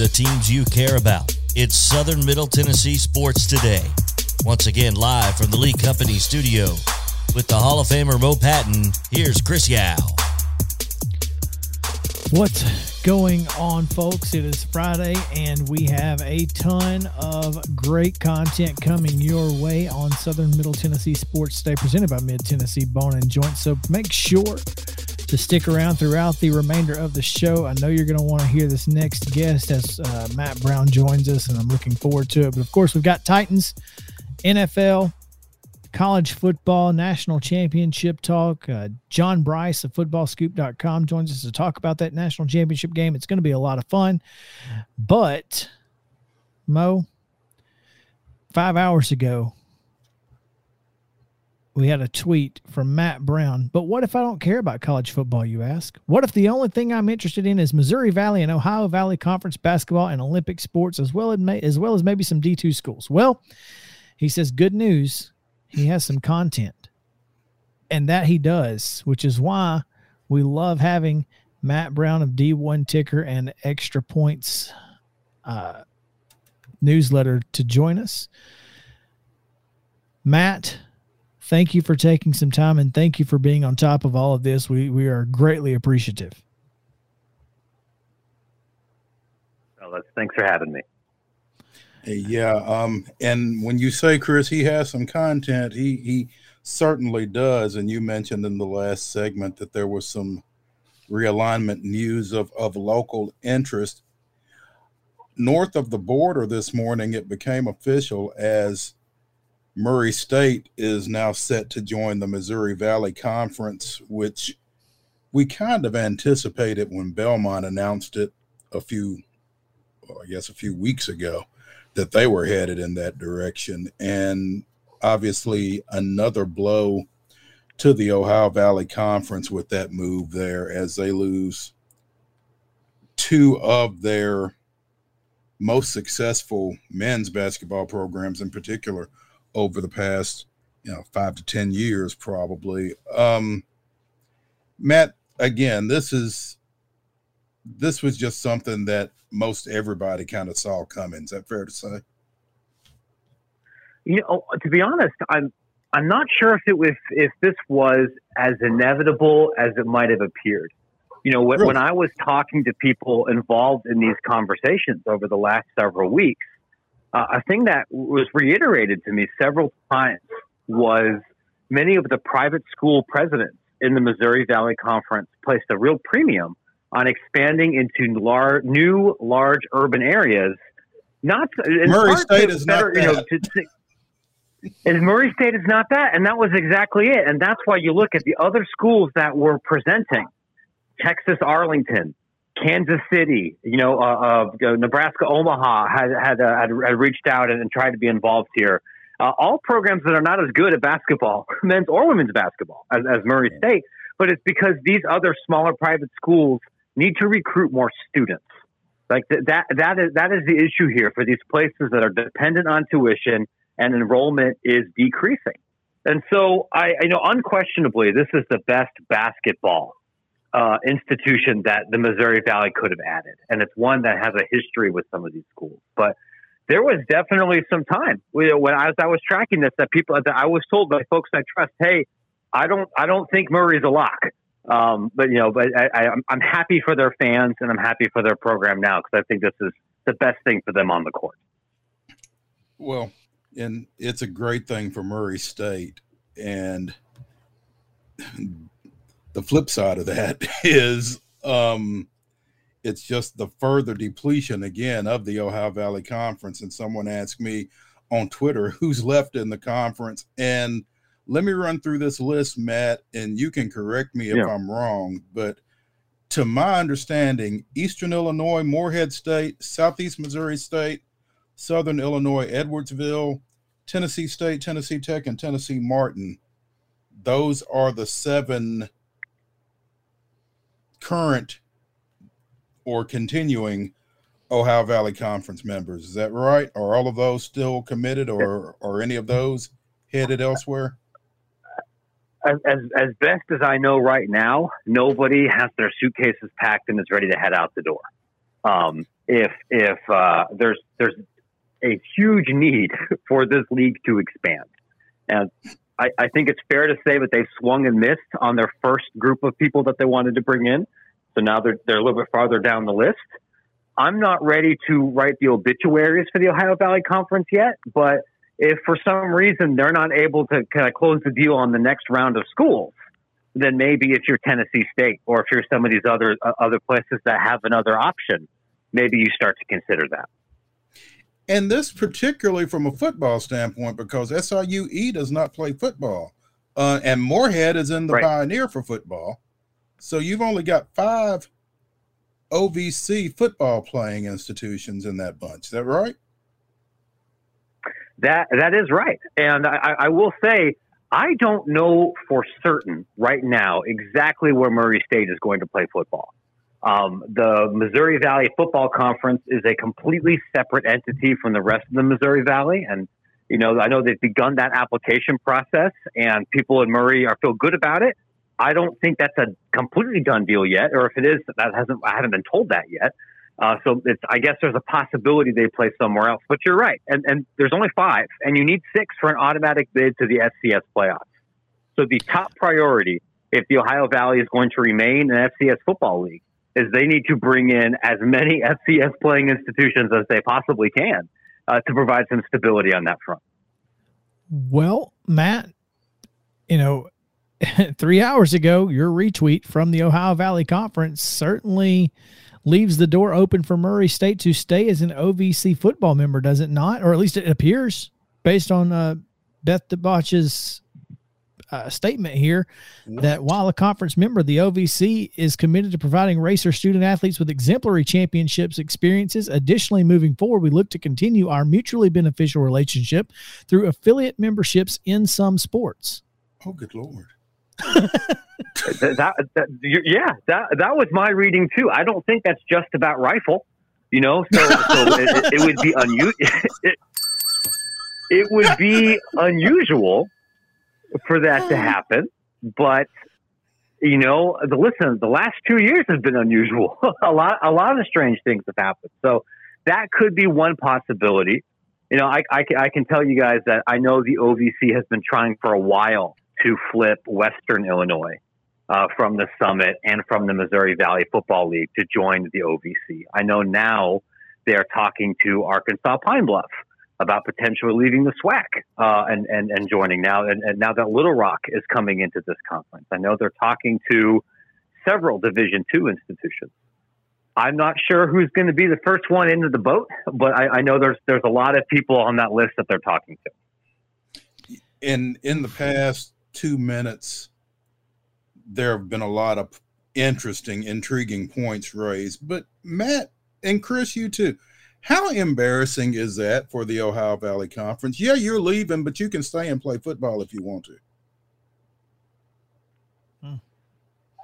the teams you care about. It's Southern Middle Tennessee Sports Today. Once again, live from the Lee Company studio with the Hall of Famer Mo Patton. Here's Chris Yao. What's going on, folks? It is Friday, and we have a ton of great content coming your way on Southern Middle Tennessee Sports Day, presented by Mid Tennessee Bone and Joint. So make sure to stick around throughout the remainder of the show. I know you're going to want to hear this next guest as uh, Matt Brown joins us, and I'm looking forward to it. But of course, we've got Titans, NFL, college football national championship talk. Uh, John Bryce of footballscoop.com joins us to talk about that national championship game. It's going to be a lot of fun. But, Mo, five hours ago, we had a tweet from Matt Brown. But what if I don't care about college football, you ask? What if the only thing I'm interested in is Missouri Valley and Ohio Valley Conference basketball and Olympic sports, as well as, as, well as maybe some D2 schools? Well, he says, good news he has some content. And that he does, which is why we love having Matt Brown of D1 Ticker and Extra Points uh, newsletter to join us. Matt, thank you for taking some time and thank you for being on top of all of this. We we are greatly appreciative. Well, thanks for having me. Yeah, um, and when you say Chris, he has some content. He he certainly does. And you mentioned in the last segment that there was some realignment news of of local interest north of the border this morning. It became official as Murray State is now set to join the Missouri Valley Conference, which we kind of anticipated when Belmont announced it a few, well, I guess, a few weeks ago that they were headed in that direction. And obviously, another blow to the Ohio Valley Conference with that move there as they lose two of their most successful men's basketball programs in particular over the past you know five to ten years probably um matt again this is this was just something that most everybody kind of saw coming. Is that fair to say? You know, to be honest, I'm I'm not sure if it was if this was as inevitable as it might have appeared. You know, when, really? when I was talking to people involved in these conversations over the last several weeks, uh, a thing that was reiterated to me several times was many of the private school presidents in the Missouri Valley Conference placed a real premium on expanding into lar- new large urban areas. Not Murray State is better, not that. You know, and Murray State is not that, and that was exactly it. And that's why you look at the other schools that were presenting: Texas Arlington, Kansas City, you know, uh, uh, Nebraska Omaha had had, uh, had, had reached out and, and, tried to be involved here. Uh, all programs that are not as good at basketball, men's or women's basketball, as, as Murray State, but it's because these other smaller private schools need to recruit more students. Like th- that, that is that is the issue here for these places that are dependent on tuition and enrollment is decreasing. And so, I, I know unquestionably this is the best basketball uh, institution that the Missouri Valley could have added, and it's one that has a history with some of these schools. But there was definitely some time when I was, I was tracking this that people that I was told by folks I trust, hey, I don't I don't think Murray's a lock. Um, but you know, but I, I, I'm happy for their fans and I'm happy for their program now because I think this is the best thing for them on the court. Well, and it's a great thing for Murray State, and the flip side of that is um, it's just the further depletion again of the Ohio Valley Conference. And someone asked me on Twitter who's left in the conference, and let me run through this list, Matt, and you can correct me if yeah. I'm wrong. But to my understanding, Eastern Illinois, Morehead State, Southeast Missouri State, Southern Illinois, Edwardsville, Tennessee State, Tennessee Tech, and Tennessee Martin. Those are the seven current or continuing Ohio Valley Conference members. Is that right? Are all of those still committed or are any of those headed elsewhere? as, as, best as I know right now, nobody has their suitcases packed and is ready to head out the door. Um, if if uh, there's there's a huge need for this league to expand, and I, I think it's fair to say that they've swung and missed on their first group of people that they wanted to bring in. So now they're they're a little bit farther down the list. I'm not ready to write the obituaries for the Ohio Valley Conference yet, but if for some reason they're not able to kind of close the deal on the next round of schools, then maybe if you're Tennessee State or if you're some of these other uh, other places that have another option, maybe you start to consider that. And this particularly from a football standpoint, because SIUE does not play football, uh, and Morehead is in the right. Pioneer for football. So you've only got five OVC football playing institutions in that bunch. Is that right? That that is right, and I, I will say I don't know for certain right now exactly where Murray State is going to play football. Um, the Missouri Valley Football Conference is a completely separate entity from the rest of the Missouri Valley, and you know I know they've begun that application process, and people in Murray are feel good about it. I don't think that's a completely done deal yet, or if it is, that hasn't I haven't been told that yet. Uh, so it's, I guess there's a possibility they play somewhere else. But you're right, and and there's only five, and you need six for an automatic bid to the FCS playoffs. So the top priority, if the Ohio Valley is going to remain an FCS football league, is they need to bring in as many FCS playing institutions as they possibly can uh, to provide some stability on that front. Well, Matt, you know, three hours ago, your retweet from the Ohio Valley Conference certainly leaves the door open for Murray State to stay as an OVC football member, does it not? Or at least it appears based on uh, Beth DeBauche's uh, statement here that while a conference member, the OVC is committed to providing racer student athletes with exemplary championships experiences. Additionally, moving forward, we look to continue our mutually beneficial relationship through affiliate memberships in some sports. Oh, good Lord that, that, yeah, that that was my reading too. I don't think that's just about rifle, you know. So, so it, it, would be unusual. It, it would be unusual for that to happen, but you know, the listen, the last two years has been unusual. a lot, a lot of strange things have happened. So that could be one possibility. You know, I, I, I can tell you guys that I know the OVC has been trying for a while to flip Western Illinois uh, from the Summit and from the Missouri Valley Football League to join the OVC. I know now they are talking to Arkansas Pine Bluff about potentially leaving the SWAC uh, and, and, and joining now. And, and now that Little Rock is coming into this conference, I know they're talking to several Division two institutions. I'm not sure who's going to be the first one into the boat, but I, I know there's there's a lot of people on that list that they're talking to. In in the past, two minutes, there have been a lot of interesting, intriguing points raised. But Matt and Chris, you too. How embarrassing is that for the Ohio Valley Conference? Yeah, you're leaving, but you can stay and play football if you want to. Hmm.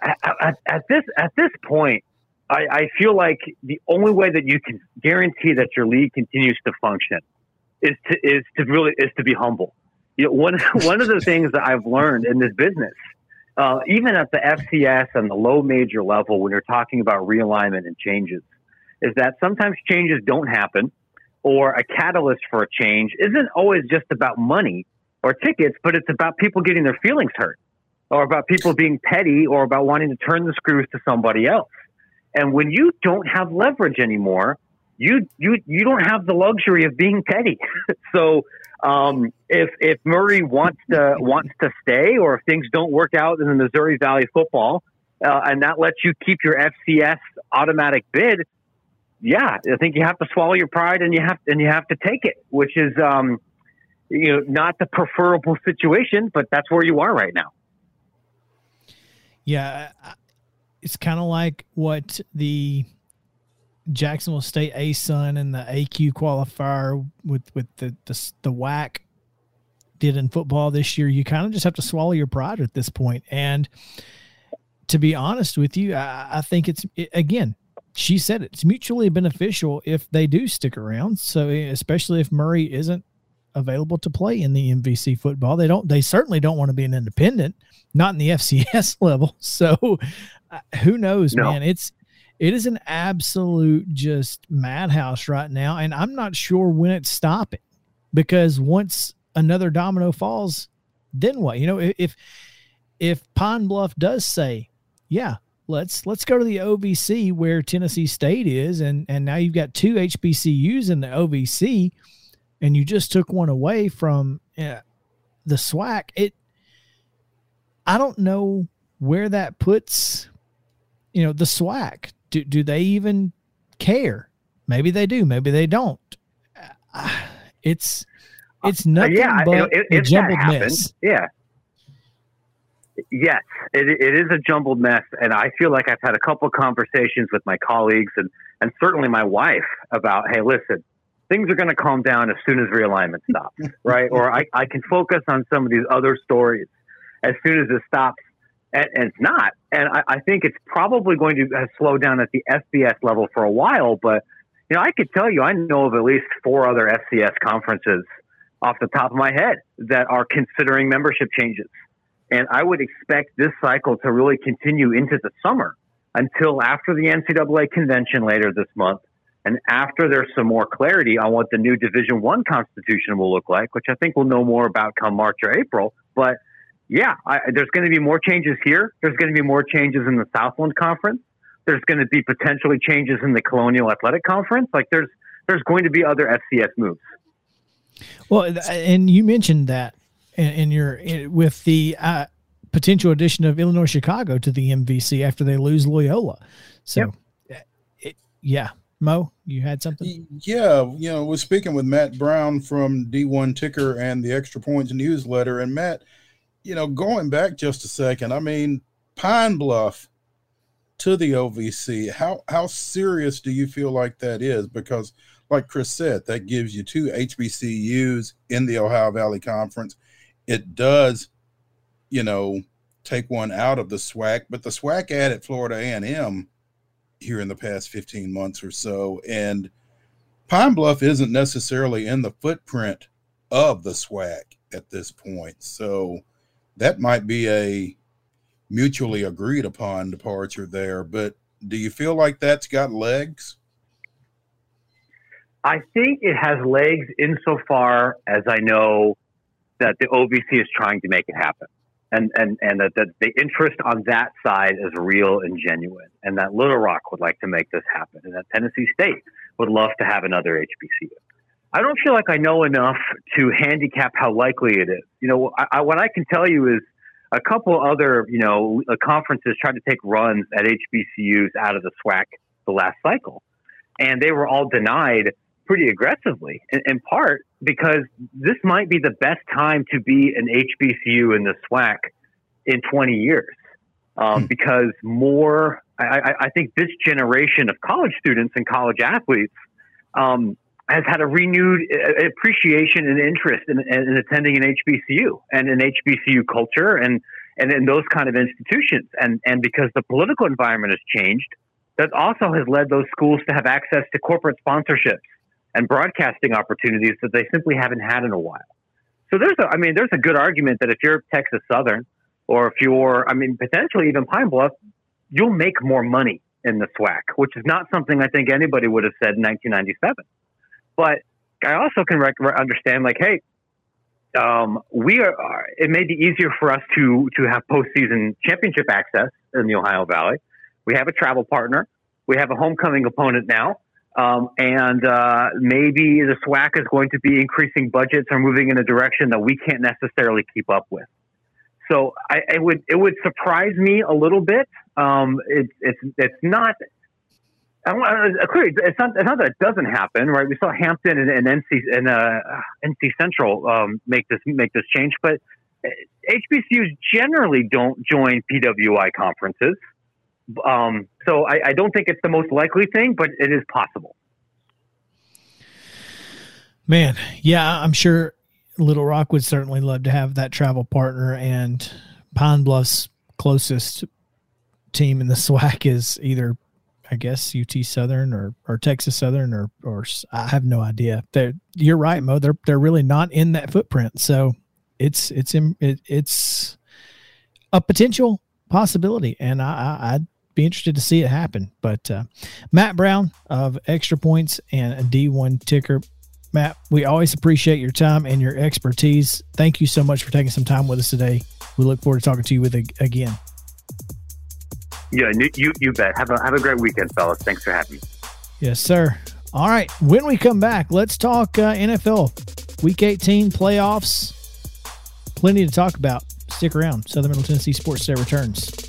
At, at, this at this point, I, I feel like the only way that you can guarantee that your league continues to function is to is to really is to be humble you know, one one of the things that I've learned in this business, uh, even at the FCS and the low major level, when you're talking about realignment and changes, is that sometimes changes don't happen, or a catalyst for a change isn't always just about money or tickets, but it's about people getting their feelings hurt, or about people being petty, or about wanting to turn the screws to somebody else. And when you don't have leverage anymore, you you you don't have the luxury of being petty. so um, if if Murray wants to wants to stay, or if things don't work out in the Missouri Valley football, uh, and that lets you keep your FCS automatic bid, yeah, I think you have to swallow your pride and you have and you have to take it, which is um, you know not the preferable situation, but that's where you are right now. Yeah, it's kind of like what the Jacksonville State ASUN and the AQ qualifier with with the the, the did in football this year, you kind of just have to swallow your pride at this point. And to be honest with you, I, I think it's it, again, she said it's mutually beneficial if they do stick around. So especially if Murray isn't available to play in the MVC football, they don't. They certainly don't want to be an independent, not in the FCS level. So uh, who knows, no. man? It's it is an absolute just madhouse right now. And I'm not sure when it's stopping because once another domino falls, then what? You know, if if Pine Bluff does say, yeah, let's let's go to the OVC where Tennessee State is, and and now you've got two HBCUs in the OVC, and you just took one away from uh, the SWAC. It, I don't know where that puts, you know, the SWAC. Do do they even care? Maybe they do. Maybe they don't. Uh, it's it's nothing uh, yeah, but it, it, a jumbled mess. Yeah, Yes, it, it is a jumbled mess, and I feel like I've had a couple conversations with my colleagues and and certainly my wife about, hey, listen, things are going to calm down as soon as realignment stops, right? or I, I can focus on some of these other stories as soon as it stops, and, and it's not. And I, I think it's probably going to slow down at the FBS level for a while, but you know, I could tell you, I know of at least four other FCS conferences off the top of my head that are considering membership changes. And I would expect this cycle to really continue into the summer until after the NCAA convention later this month. And after there's some more clarity on what the new Division One constitution will look like, which I think we'll know more about come March or April. But yeah, I, there's going to be more changes here. There's going to be more changes in the Southland Conference. There's going to be potentially changes in the Colonial Athletic Conference. Like there's there's going to be other FCS moves. Well, and you mentioned that in, in your in, with the uh, potential addition of Illinois Chicago to the MVC after they lose Loyola. So, yep. it, yeah, Mo, you had something? Yeah, you know, was speaking with Matt Brown from D1 Ticker and the Extra Points newsletter, and Matt, you know, going back just a second, I mean, Pine Bluff to the OVC, how how serious do you feel like that is? Because, like Chris said, that gives you two HBCUs in the Ohio Valley Conference it does, you know, take one out of the SWAC, but the SWAC added Florida A&M here in the past 15 months or so, and Pine Bluff isn't necessarily in the footprint of the SWAC at this point. So that might be a mutually agreed upon departure there. But do you feel like that's got legs? I think it has legs insofar as I know that the OVC is trying to make it happen. And, and, and that, that the interest on that side is real and genuine. And that Little Rock would like to make this happen. And that Tennessee State would love to have another HBCU. I don't feel like I know enough to handicap how likely it is. You know, I, I, what I can tell you is a couple other, you know, uh, conferences tried to take runs at HBCUs out of the SWAC the last cycle, and they were all denied pretty aggressively, in, in, part because this might be the best time to be an HBCU in the SWAC in 20 years. Um, hmm. Because more, I, I, think this generation of college students and college athletes um, has had a renewed uh, appreciation and interest in, in, attending an HBCU and an HBCU culture and, and in those kind of institutions. And, and because the political environment has changed, that also has led those schools to have access to corporate sponsorships and broadcasting opportunities that they simply haven't had in a while. So there's a, I mean, there's a good argument that if you're Texas Southern or if you're, I mean, potentially even Pine Bluff, you'll make more money in the SWAC, which is not something I think anybody would have said in 1997. But I also can rec- understand, like, hey, um, we are. It may be easier for us to to have postseason championship access in the Ohio Valley. We have a travel partner. We have a homecoming opponent now. Um, and uh, maybe the SWAC is going to be increasing budgets or moving in a direction that we can't necessarily keep up with. So I, it would it would surprise me a little bit. Um, it, it's it's not. I uh, clearly it's not, it's not that it doesn't happen, right? We saw Hampton and, and NC and uh, NC Central um, make this make this change, but HBCUs uh, generally don't join PWI conferences. Um, so I, I don't think it's the most likely thing, but it is possible. Man, yeah, I'm sure Little Rock would certainly love to have that travel partner, and Pine Bluff's closest team in the SWAC is either, I guess, UT Southern or, or Texas Southern or or I have no idea. They're, you're right, Mo. They're they're really not in that footprint, so it's it's it's a potential possibility, and I, I be interested to see it happen. But uh, Matt Brown of Extra Points and a D1 Ticker. Matt, we always appreciate your time and your expertise. Thank you so much for taking some time with us today. We look forward to talking to you with again. Yeah, you you bet. Have a have a great weekend, fellas. Thanks for having me. Yes, sir. All right. When we come back, let's talk uh, NFL Week 18 playoffs. Plenty to talk about. Stick around. Southern Middle Tennessee Sports Day returns.